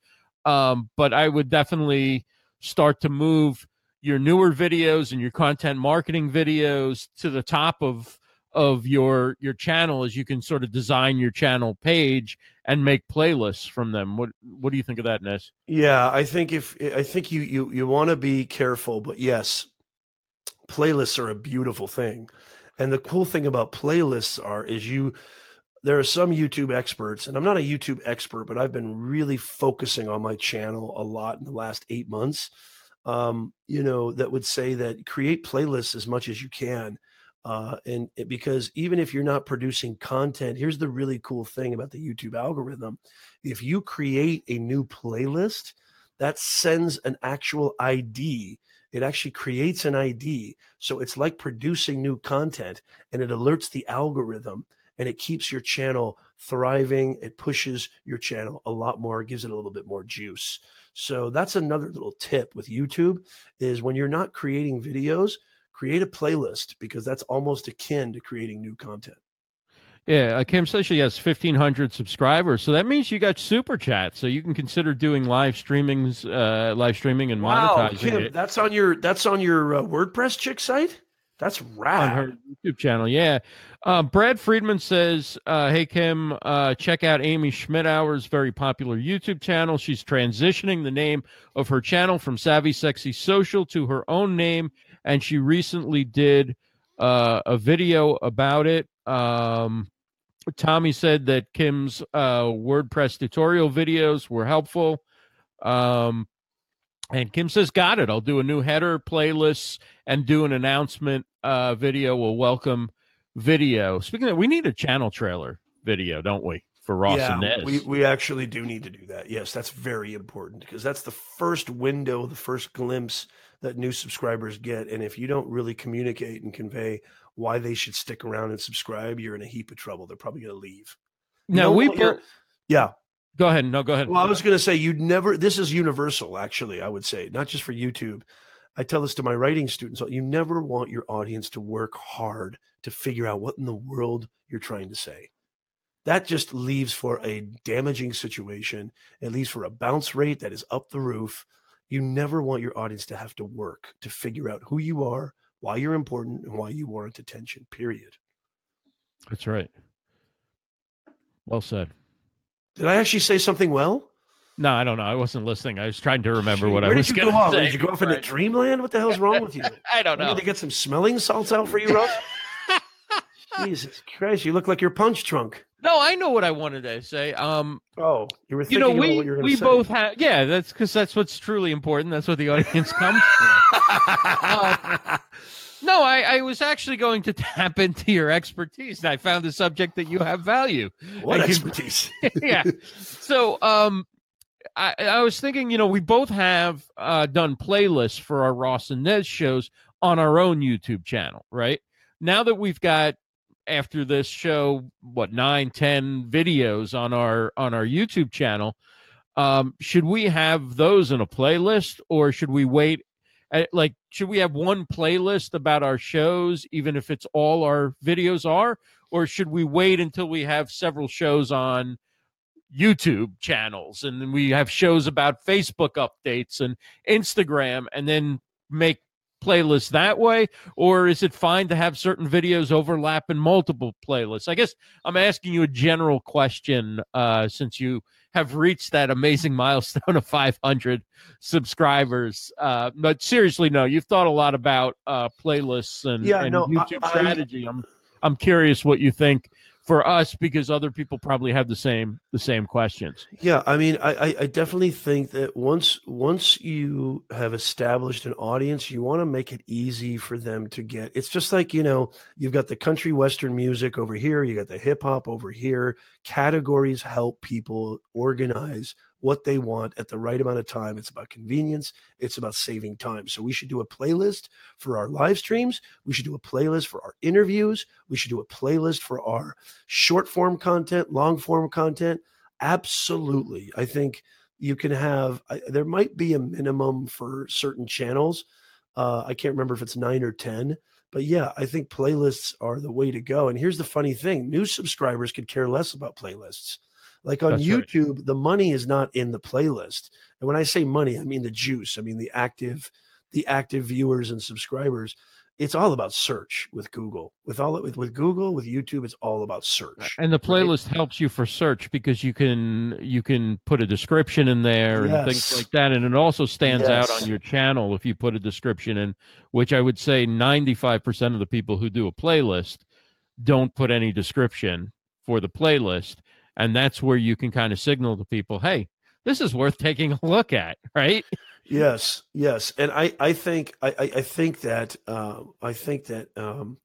Um, but i would definitely start to move your newer videos and your content marketing videos to the top of of your your channel as you can sort of design your channel page and make playlists from them. What what do you think of that Nez? Yeah i think if i think you you you want to be careful but yes playlists are a beautiful thing and the cool thing about playlists are is you there are some YouTube experts, and I'm not a YouTube expert, but I've been really focusing on my channel a lot in the last eight months. Um, you know, that would say that create playlists as much as you can. Uh, and it, because even if you're not producing content, here's the really cool thing about the YouTube algorithm. If you create a new playlist, that sends an actual ID it actually creates an ID. So it's like producing new content and it alerts the algorithm. and it keeps your channel thriving. It pushes your channel a lot more, gives it a little bit more juice. So that's another little tip with YouTube is when you're not creating videos, create a playlist because that's almost akin to creating new content. Yeah, uh, Kim says she has 1,500 subscribers, so that means you got super chat, so you can consider doing live streamings, uh, live streaming and wow, monetizing Kim, it. That's on your that's on your uh, WordPress chick site. That's rad. On her YouTube channel, yeah. Uh, Brad Friedman says, uh, "Hey Kim, uh, check out Amy Schmittauer's very popular YouTube channel. She's transitioning the name of her channel from Savvy Sexy Social to her own name, and she recently did uh, a video about it." Um, Tommy said that Kim's uh, WordPress tutorial videos were helpful. Um, and Kim says, "Got it. I'll do a new header playlist and do an announcement uh, video. A welcome video. Speaking of, we need a channel trailer video, don't we, for Ross yeah, and Nez? We we actually do need to do that. Yes, that's very important because that's the first window, the first glimpse that new subscribers get. And if you don't really communicate and convey why they should stick around and subscribe, you're in a heap of trouble. They're probably going to leave. No, we yeah. Go ahead. No, go ahead. Well, I was going to say you'd never. This is universal, actually. I would say not just for YouTube. I tell this to my writing students. You never want your audience to work hard to figure out what in the world you're trying to say. That just leaves for a damaging situation. It leaves for a bounce rate that is up the roof. You never want your audience to have to work to figure out who you are, why you're important and why you warrant attention, period. That's right. Well said. Did I actually say something well? No, I don't know. I wasn't listening. I was trying to remember what Where I was going to say. Did you go off into dreamland? What the hell's wrong with you? I don't know. Did they get some smelling salts out for you, Russ? Jesus Christ, you look like your punch trunk. No, I know what I wanted to say. Um, oh, you were thinking you know we we say. both have yeah. That's because that's what's truly important. That's what the audience comes for. uh, no, I, I was actually going to tap into your expertise, and I found a subject that you have value. What expertise? yeah. So, um, I, I was thinking, you know, we both have uh, done playlists for our Ross and Nez shows on our own YouTube channel, right? Now that we've got after this show what nine ten videos on our on our youtube channel um should we have those in a playlist or should we wait Eh, like should we have one playlist about our shows even if it's all our videos are? Or should we wait until we have several shows on youtube channels and then we have shows about facebook updates and instagram and then make playlist that way or is it fine to have certain videos overlap in multiple playlists? I guess i'm asking you a general question uh, since you have reached that amazing milestone of 500 subscribers. Uh, but seriously no you've thought a lot about uh, playlists and, yeah, and no, youtube I, strategy. I'm i'm curious what you think for us because other people probably have the same the same questions. Yeah, I mean, I I definitely think that once once you have established an audience, you want to make it easy for them to get. It's just like you know, you've got the country western music over here, you got the hip hop over here. Categories help people organize what they want at the right amount of time. It's about convenience, it's about saving time. So we should do a playlist for our live streams. We should do a playlist for our interviews. We should do a playlist for our short form content, long form content. Absolutely. I think you can have, I, there might be a minimum for certain channels. Uh, I can't remember if it's nine or 10. But yeah, I think playlists are the way to go. And here's the funny thing new subscribers could care less about playlists. Like on That's YouTube, right. the money is not in the playlist. And when I say money, I mean the juice. I mean the active, the active viewers and subscribers. It's all about search with Google. With all with, with Google, with YouTube, it's all about search. And the playlist right? helps you for search because you can you can put a description in there yes. and things like that. And it also stands yes. out on your channel if you put a description in, which I would say 95% of the people who do a playlist don't put any description for the playlist and that's where you can kind of signal to people hey this is worth taking a look at right yes yes and i i think i i think that uh, i think that um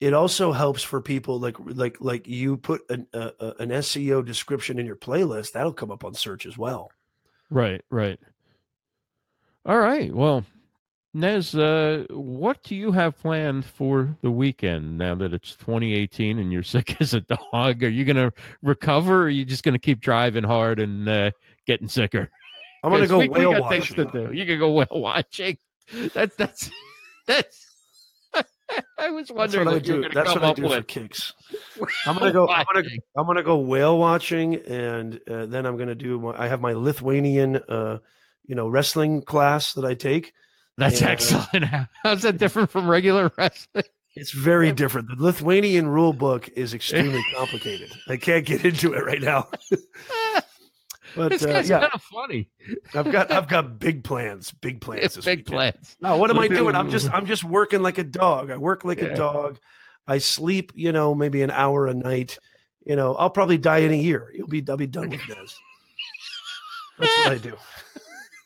it also helps for people like like like you put an uh, an SEO description in your playlist that'll come up on search as well. Right, right. All right. Well, Nez, uh, what do you have planned for the weekend now that it's 2018 and you're sick as a dog? Are you going to recover or are you just going to keep driving hard and uh, getting sicker? I'm going to go we, whale we watching. You can go whale watching. That's, that's, that's, I was wondering that's what, what I do. That's what I do with. for kicks. I'm gonna go. I'm gonna, I'm gonna go whale watching, and uh, then I'm gonna do. My, I have my Lithuanian, uh, you know, wrestling class that I take. That's and, excellent. How's that different from regular wrestling? It's very different. The Lithuanian rule book is extremely complicated. I can't get into it right now. but this uh, yeah, kind of funny. I've got I've got big plans. Big plans. big weekend. plans. No, what am I doing? I'm just I'm just working like a dog. I work like yeah. a dog. I sleep, you know, maybe an hour a night. You know, I'll probably die in a year. You'll be I'll be done with this. That's what I do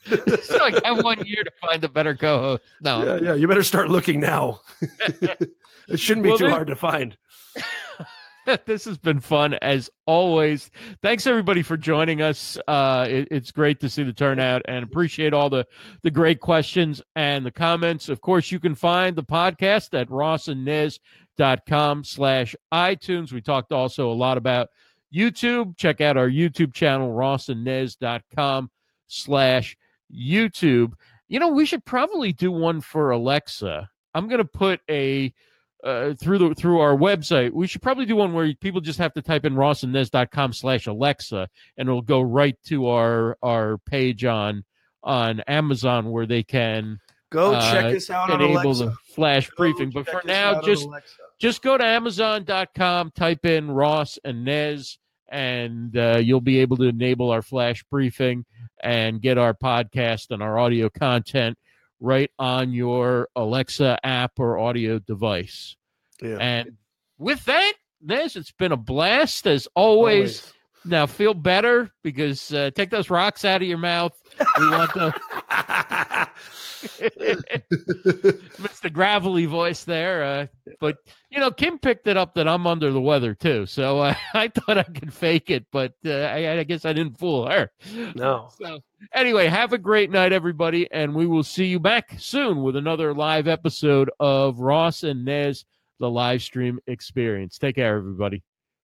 so like I have one year to find a better co-host. No, yeah, yeah. You better start looking now. it shouldn't be well, too hard to find. this has been fun as always. Thanks everybody for joining us. Uh, it, it's great to see the turnout and appreciate all the the great questions and the comments. Of course, you can find the podcast at rossandnez.com slash iTunes. We talked also a lot about YouTube. Check out our YouTube channel, rossandnez.com slash YouTube. You know, we should probably do one for Alexa. I'm going to put a uh, through the through our website. We should probably do one where people just have to type in rossandnez.com slash Alexa, and it'll go right to our our page on on Amazon where they can go uh, check us out enable on Alexa. the flash go briefing. But for now, just just go to Amazon.com, type in Ross and Nez, and uh, you'll be able to enable our flash briefing and get our podcast and our audio content right on your Alexa app or audio device. Yeah. And with that, Nez, it's been a blast as always. always. Now feel better because uh, take those rocks out of your mouth. We want to. the gravelly voice there. Uh, but you know, Kim picked it up that I'm under the weather too, so uh, I thought I could fake it, but uh, I, I, guess I didn't fool her. No. So anyway, have a great night, everybody, and we will see you back soon with another live episode of Ross and Nez, the live stream experience. Take care, everybody.